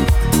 Música